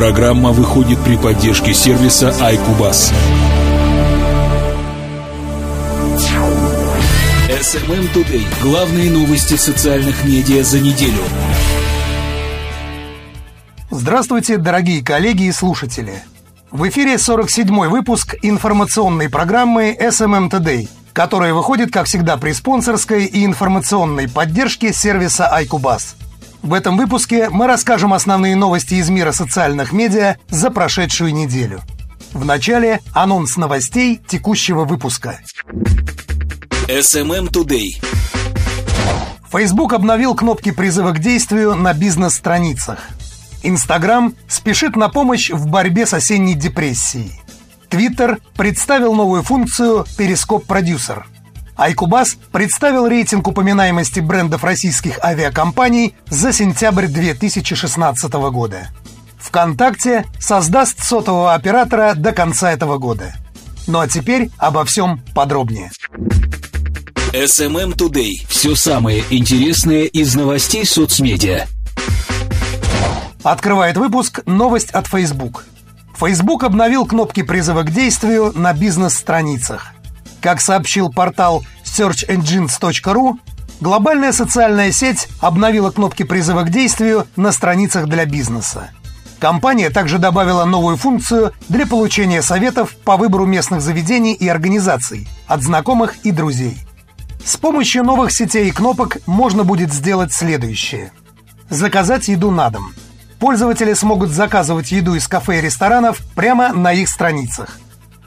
Программа выходит при поддержке сервиса iCubus. SMM Today. Главные новости социальных медиа за неделю. Здравствуйте, дорогие коллеги и слушатели. В эфире 47-й выпуск информационной программы SMM Today, которая выходит, как всегда, при спонсорской и информационной поддержке сервиса iCubus. В этом выпуске мы расскажем основные новости из мира социальных медиа за прошедшую неделю. В начале анонс новостей текущего выпуска. SMM Today. Facebook обновил кнопки призыва к действию на бизнес-страницах. Инстаграм спешит на помощь в борьбе с осенней депрессией. Твиттер представил новую функцию «Перископ Продюсер». Айкубас представил рейтинг упоминаемости брендов российских авиакомпаний за сентябрь 2016 года. ВКонтакте создаст сотового оператора до конца этого года. Ну а теперь обо всем подробнее. SMM Today. Все самое интересное из новостей соцмедиа. Открывает выпуск новость от Facebook. Facebook обновил кнопки призыва к действию на бизнес-страницах. Как сообщил портал searchengines.ru, глобальная социальная сеть обновила кнопки призыва к действию на страницах для бизнеса. Компания также добавила новую функцию для получения советов по выбору местных заведений и организаций от знакомых и друзей. С помощью новых сетей и кнопок можно будет сделать следующее. Заказать еду на дом – пользователи смогут заказывать еду из кафе и ресторанов прямо на их страницах.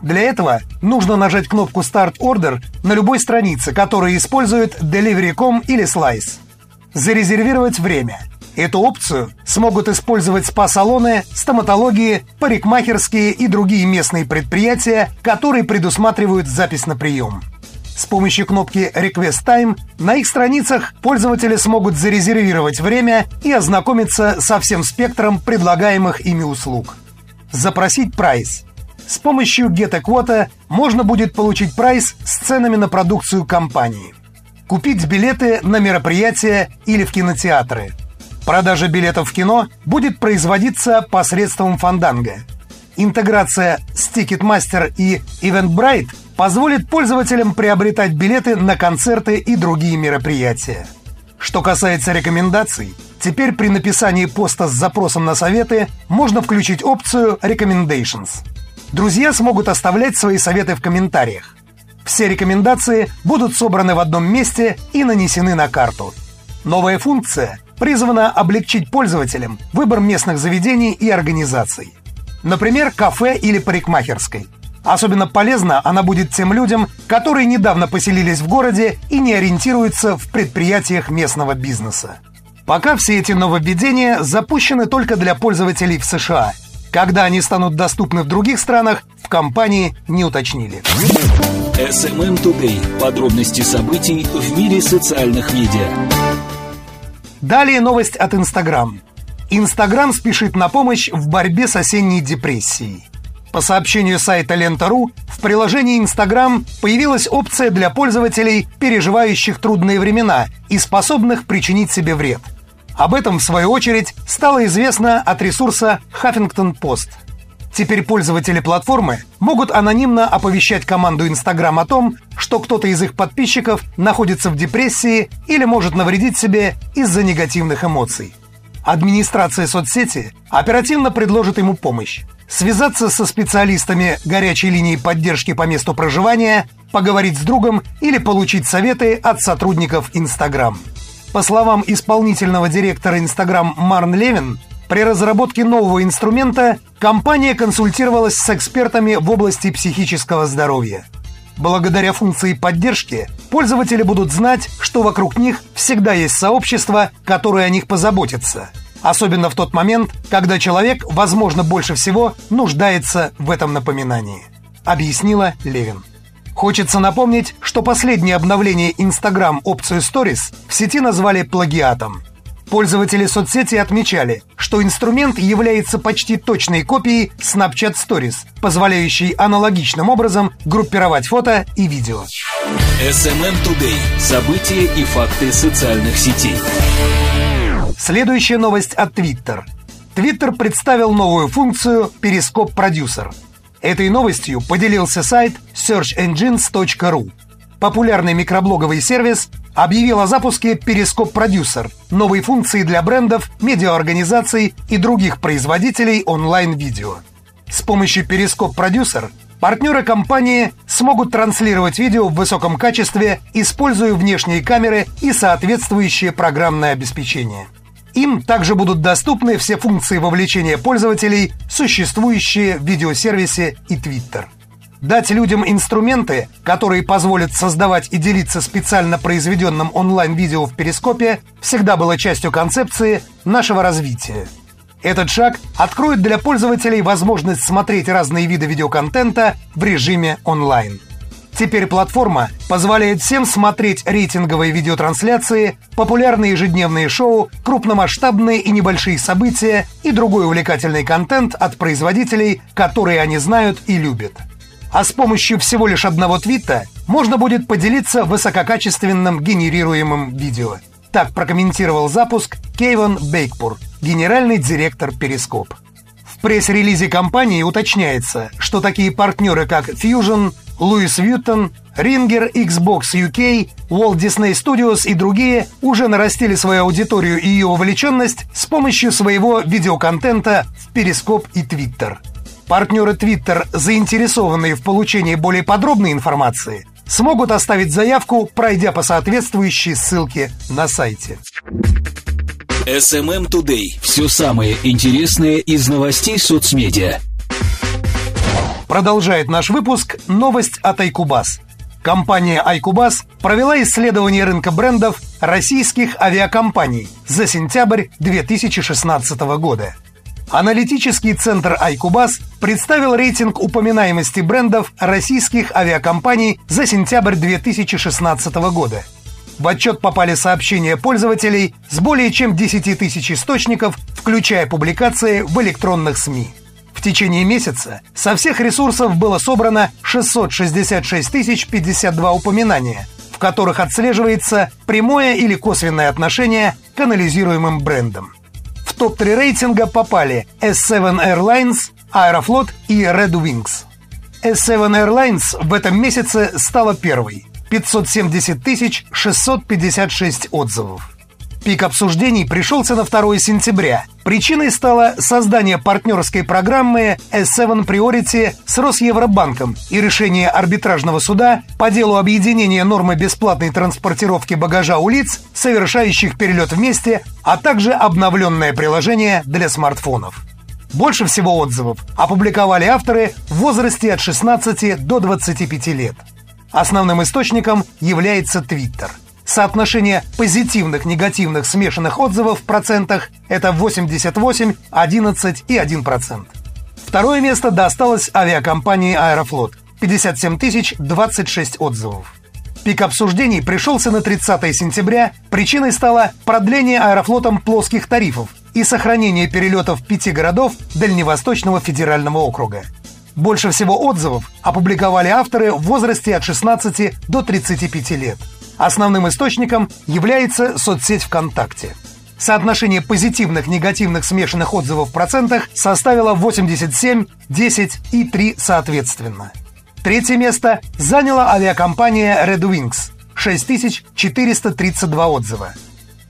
Для этого нужно нажать кнопку Start Order на любой странице, которая использует Delivery.com или Slice. Зарезервировать время. Эту опцию смогут использовать спа-салоны, стоматологии, парикмахерские и другие местные предприятия, которые предусматривают запись на прием. С помощью кнопки Request Time на их страницах пользователи смогут зарезервировать время и ознакомиться со всем спектром предлагаемых ими услуг. Запросить прайс. С помощью Quota можно будет получить прайс с ценами на продукцию компании. Купить билеты на мероприятия или в кинотеатры. Продажа билетов в кино будет производиться посредством фанданга. Интеграция с Ticketmaster и Eventbrite – позволит пользователям приобретать билеты на концерты и другие мероприятия. Что касается рекомендаций, теперь при написании поста с запросом на советы можно включить опцию Recommendations. Друзья смогут оставлять свои советы в комментариях. Все рекомендации будут собраны в одном месте и нанесены на карту. Новая функция призвана облегчить пользователям выбор местных заведений и организаций. Например, кафе или парикмахерской – Особенно полезна она будет тем людям, которые недавно поселились в городе и не ориентируются в предприятиях местного бизнеса. Пока все эти нововведения запущены только для пользователей в США. Когда они станут доступны в других странах, в компании не уточнили. SMM Today. Подробности событий в мире социальных медиа. Далее новость от Инстаграм. Инстаграм спешит на помощь в борьбе с осенней депрессией. По сообщению сайта Лента.ру, в приложении Instagram появилась опция для пользователей, переживающих трудные времена и способных причинить себе вред. Об этом, в свою очередь, стало известно от ресурса Huffington Post. Теперь пользователи платформы могут анонимно оповещать команду Instagram о том, что кто-то из их подписчиков находится в депрессии или может навредить себе из-за негативных эмоций. Администрация соцсети оперативно предложит ему помощь связаться со специалистами горячей линии поддержки по месту проживания, поговорить с другом или получить советы от сотрудников Instagram. По словам исполнительного директора Instagram Марн Левин, при разработке нового инструмента компания консультировалась с экспертами в области психического здоровья. Благодаря функции поддержки пользователи будут знать, что вокруг них всегда есть сообщество, которое о них позаботится – особенно в тот момент, когда человек, возможно, больше всего нуждается в этом напоминании, объяснила Левин. Хочется напомнить, что последнее обновление Instagram опцию Stories в сети назвали плагиатом. Пользователи соцсети отмечали, что инструмент является почти точной копией Snapchat Stories, позволяющей аналогичным образом группировать фото и видео. SMM Today. События и факты социальных сетей. Следующая новость от Twitter. Twitter представил новую функцию Producer. Этой новостью поделился сайт searchengines.ru. Популярный микроблоговый сервис объявил о запуске Periscope Producer, новой функции для брендов, медиаорганизаций и других производителей онлайн-видео. С помощью Periscope Producer партнеры компании смогут транслировать видео в высоком качестве, используя внешние камеры и соответствующее программное обеспечение. Им также будут доступны все функции вовлечения пользователей, существующие в видеосервисе и Twitter. Дать людям инструменты, которые позволят создавать и делиться специально произведенным онлайн-видео в Перископе, всегда было частью концепции нашего развития. Этот шаг откроет для пользователей возможность смотреть разные виды видеоконтента в режиме онлайн. Теперь платформа позволяет всем смотреть рейтинговые видеотрансляции, популярные ежедневные шоу, крупномасштабные и небольшие события и другой увлекательный контент от производителей, которые они знают и любят. А с помощью всего лишь одного твита можно будет поделиться высококачественным генерируемым видео. Так прокомментировал запуск Кейван Бейкпур, генеральный директор Перископ. В пресс-релизе компании уточняется, что такие партнеры, как Fusion, Луис Вьютон, Рингер, Xbox UK, Walt Disney Studios и другие уже нарастили свою аудиторию и ее увлеченность с помощью своего видеоконтента в Перископ и Твиттер. Партнеры Twitter, заинтересованные в получении более подробной информации, смогут оставить заявку, пройдя по соответствующей ссылке на сайте. SMM Today. Все самое интересное из новостей соцмедиа. Продолжает наш выпуск новость от Айкубас. Компания Айкубас провела исследование рынка брендов российских авиакомпаний за сентябрь 2016 года. Аналитический центр Айкубас представил рейтинг упоминаемости брендов российских авиакомпаний за сентябрь 2016 года. В отчет попали сообщения пользователей с более чем 10 тысяч источников, включая публикации в электронных СМИ. В течение месяца со всех ресурсов было собрано 666 тысяч 52 упоминания, в которых отслеживается прямое или косвенное отношение к анализируемым брендам. В топ-3 рейтинга попали S7 Airlines, Aeroflot и Red Wings. S7 Airlines в этом месяце стала первой. 570 656 отзывов. Пик обсуждений пришелся на 2 сентября. Причиной стало создание партнерской программы S7 Priority с Росевробанком и решение арбитражного суда по делу объединения нормы бесплатной транспортировки багажа у лиц, совершающих перелет вместе, а также обновленное приложение для смартфонов. Больше всего отзывов опубликовали авторы в возрасте от 16 до 25 лет. Основным источником является Twitter – Соотношение позитивных, негативных, смешанных отзывов в процентах – это 88, 11 и 1%. Второе место досталось авиакомпании «Аэрофлот» – 57 тысяч 26 отзывов. Пик обсуждений пришелся на 30 сентября. Причиной стало продление аэрофлотом плоских тарифов и сохранение перелетов пяти городов Дальневосточного федерального округа. Больше всего отзывов опубликовали авторы в возрасте от 16 до 35 лет – Основным источником является соцсеть ВКонтакте. Соотношение позитивных, негативных смешанных отзывов в процентах составило 87, 10 и 3 соответственно. Третье место заняла авиакомпания Red Wings – 6432 отзыва.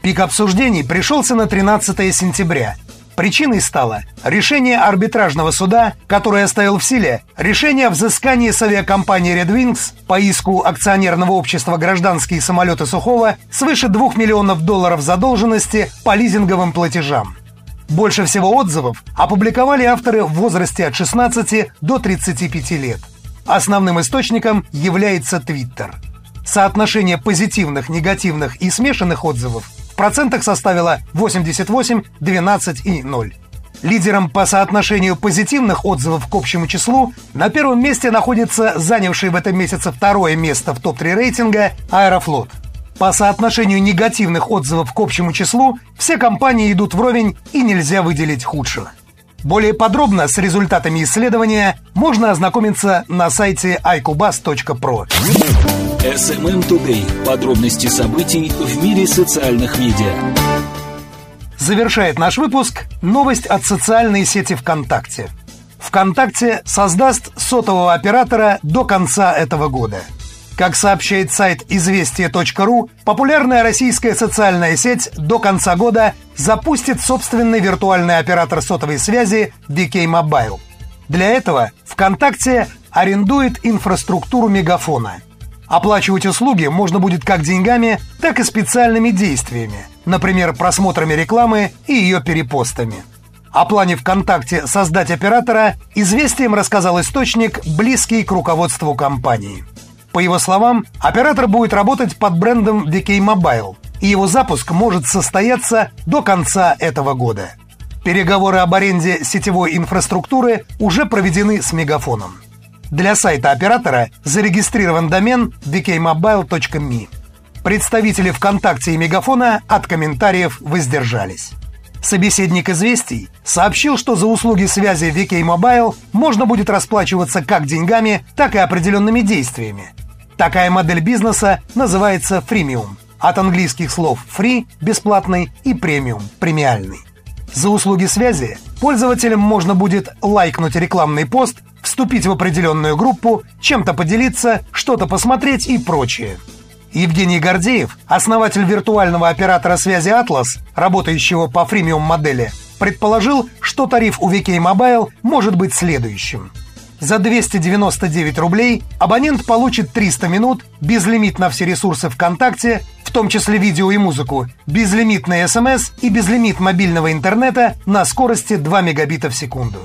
Пик обсуждений пришелся на 13 сентября, Причиной стало решение арбитражного суда, которое оставил в силе решение о взыскании с авиакомпании Red Wings по иску акционерного общества «Гражданские самолеты Сухого» свыше 2 миллионов долларов задолженности по лизинговым платежам. Больше всего отзывов опубликовали авторы в возрасте от 16 до 35 лет. Основным источником является Twitter. Соотношение позитивных, негативных и смешанных отзывов процентах составила 88, 12 и 0. Лидером по соотношению позитивных отзывов к общему числу на первом месте находится занявший в этом месяце второе место в топ-3 рейтинга Аэрофлот. По соотношению негативных отзывов к общему числу все компании идут вровень и нельзя выделить худших. Более подробно с результатами исследования можно ознакомиться на сайте icubas.pro. SMM Today. Подробности событий в мире социальных медиа. Завершает наш выпуск новость от социальной сети ВКонтакте. ВКонтакте создаст сотового оператора до конца этого года. Как сообщает сайт известия.ру, популярная российская социальная сеть до конца года запустит собственный виртуальный оператор сотовой связи VK Mobile. Для этого ВКонтакте арендует инфраструктуру мегафона. Оплачивать услуги можно будет как деньгами, так и специальными действиями, например, просмотрами рекламы и ее перепостами. О плане ВКонтакте создать оператора известием рассказал источник, близкий к руководству компании. По его словам, оператор будет работать под брендом VK Mobile, и его запуск может состояться до конца этого года. Переговоры об аренде сетевой инфраструктуры уже проведены с Мегафоном. Для сайта оператора зарегистрирован домен vkmobile.me. Представители ВКонтакте и Мегафона от комментариев воздержались. Собеседник «Известий» сообщил, что за услуги связи VK Mobile можно будет расплачиваться как деньгами, так и определенными действиями. Такая модель бизнеса называется фримиум. От английских слов free – бесплатный и премиум – премиальный. За услуги связи пользователям можно будет лайкнуть рекламный пост, вступить в определенную группу, чем-то поделиться, что-то посмотреть и прочее. Евгений Гордеев, основатель виртуального оператора связи «Атлас», работающего по фримиум-модели, предположил, что тариф у VK Mobile может быть следующим. За 299 рублей абонент получит 300 минут, безлимит на все ресурсы ВКонтакте, в том числе видео и музыку, безлимитный СМС и безлимит мобильного интернета на скорости 2 мегабита в секунду.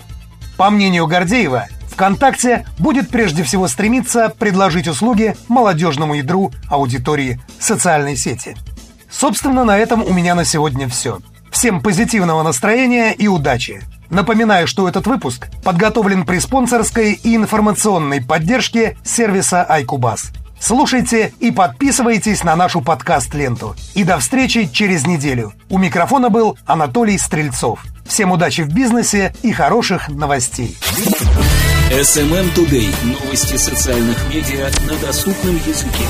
По мнению Гордеева, ВКонтакте будет прежде всего стремиться предложить услуги молодежному ядру аудитории социальной сети. Собственно, на этом у меня на сегодня все. Всем позитивного настроения и удачи! Напоминаю, что этот выпуск подготовлен при спонсорской и информационной поддержке сервиса iCubus. Слушайте и подписывайтесь на нашу подкаст-ленту. И до встречи через неделю. У микрофона был Анатолий Стрельцов. Всем удачи в бизнесе и хороших новостей. SMM Today. Новости социальных медиа на доступном языке.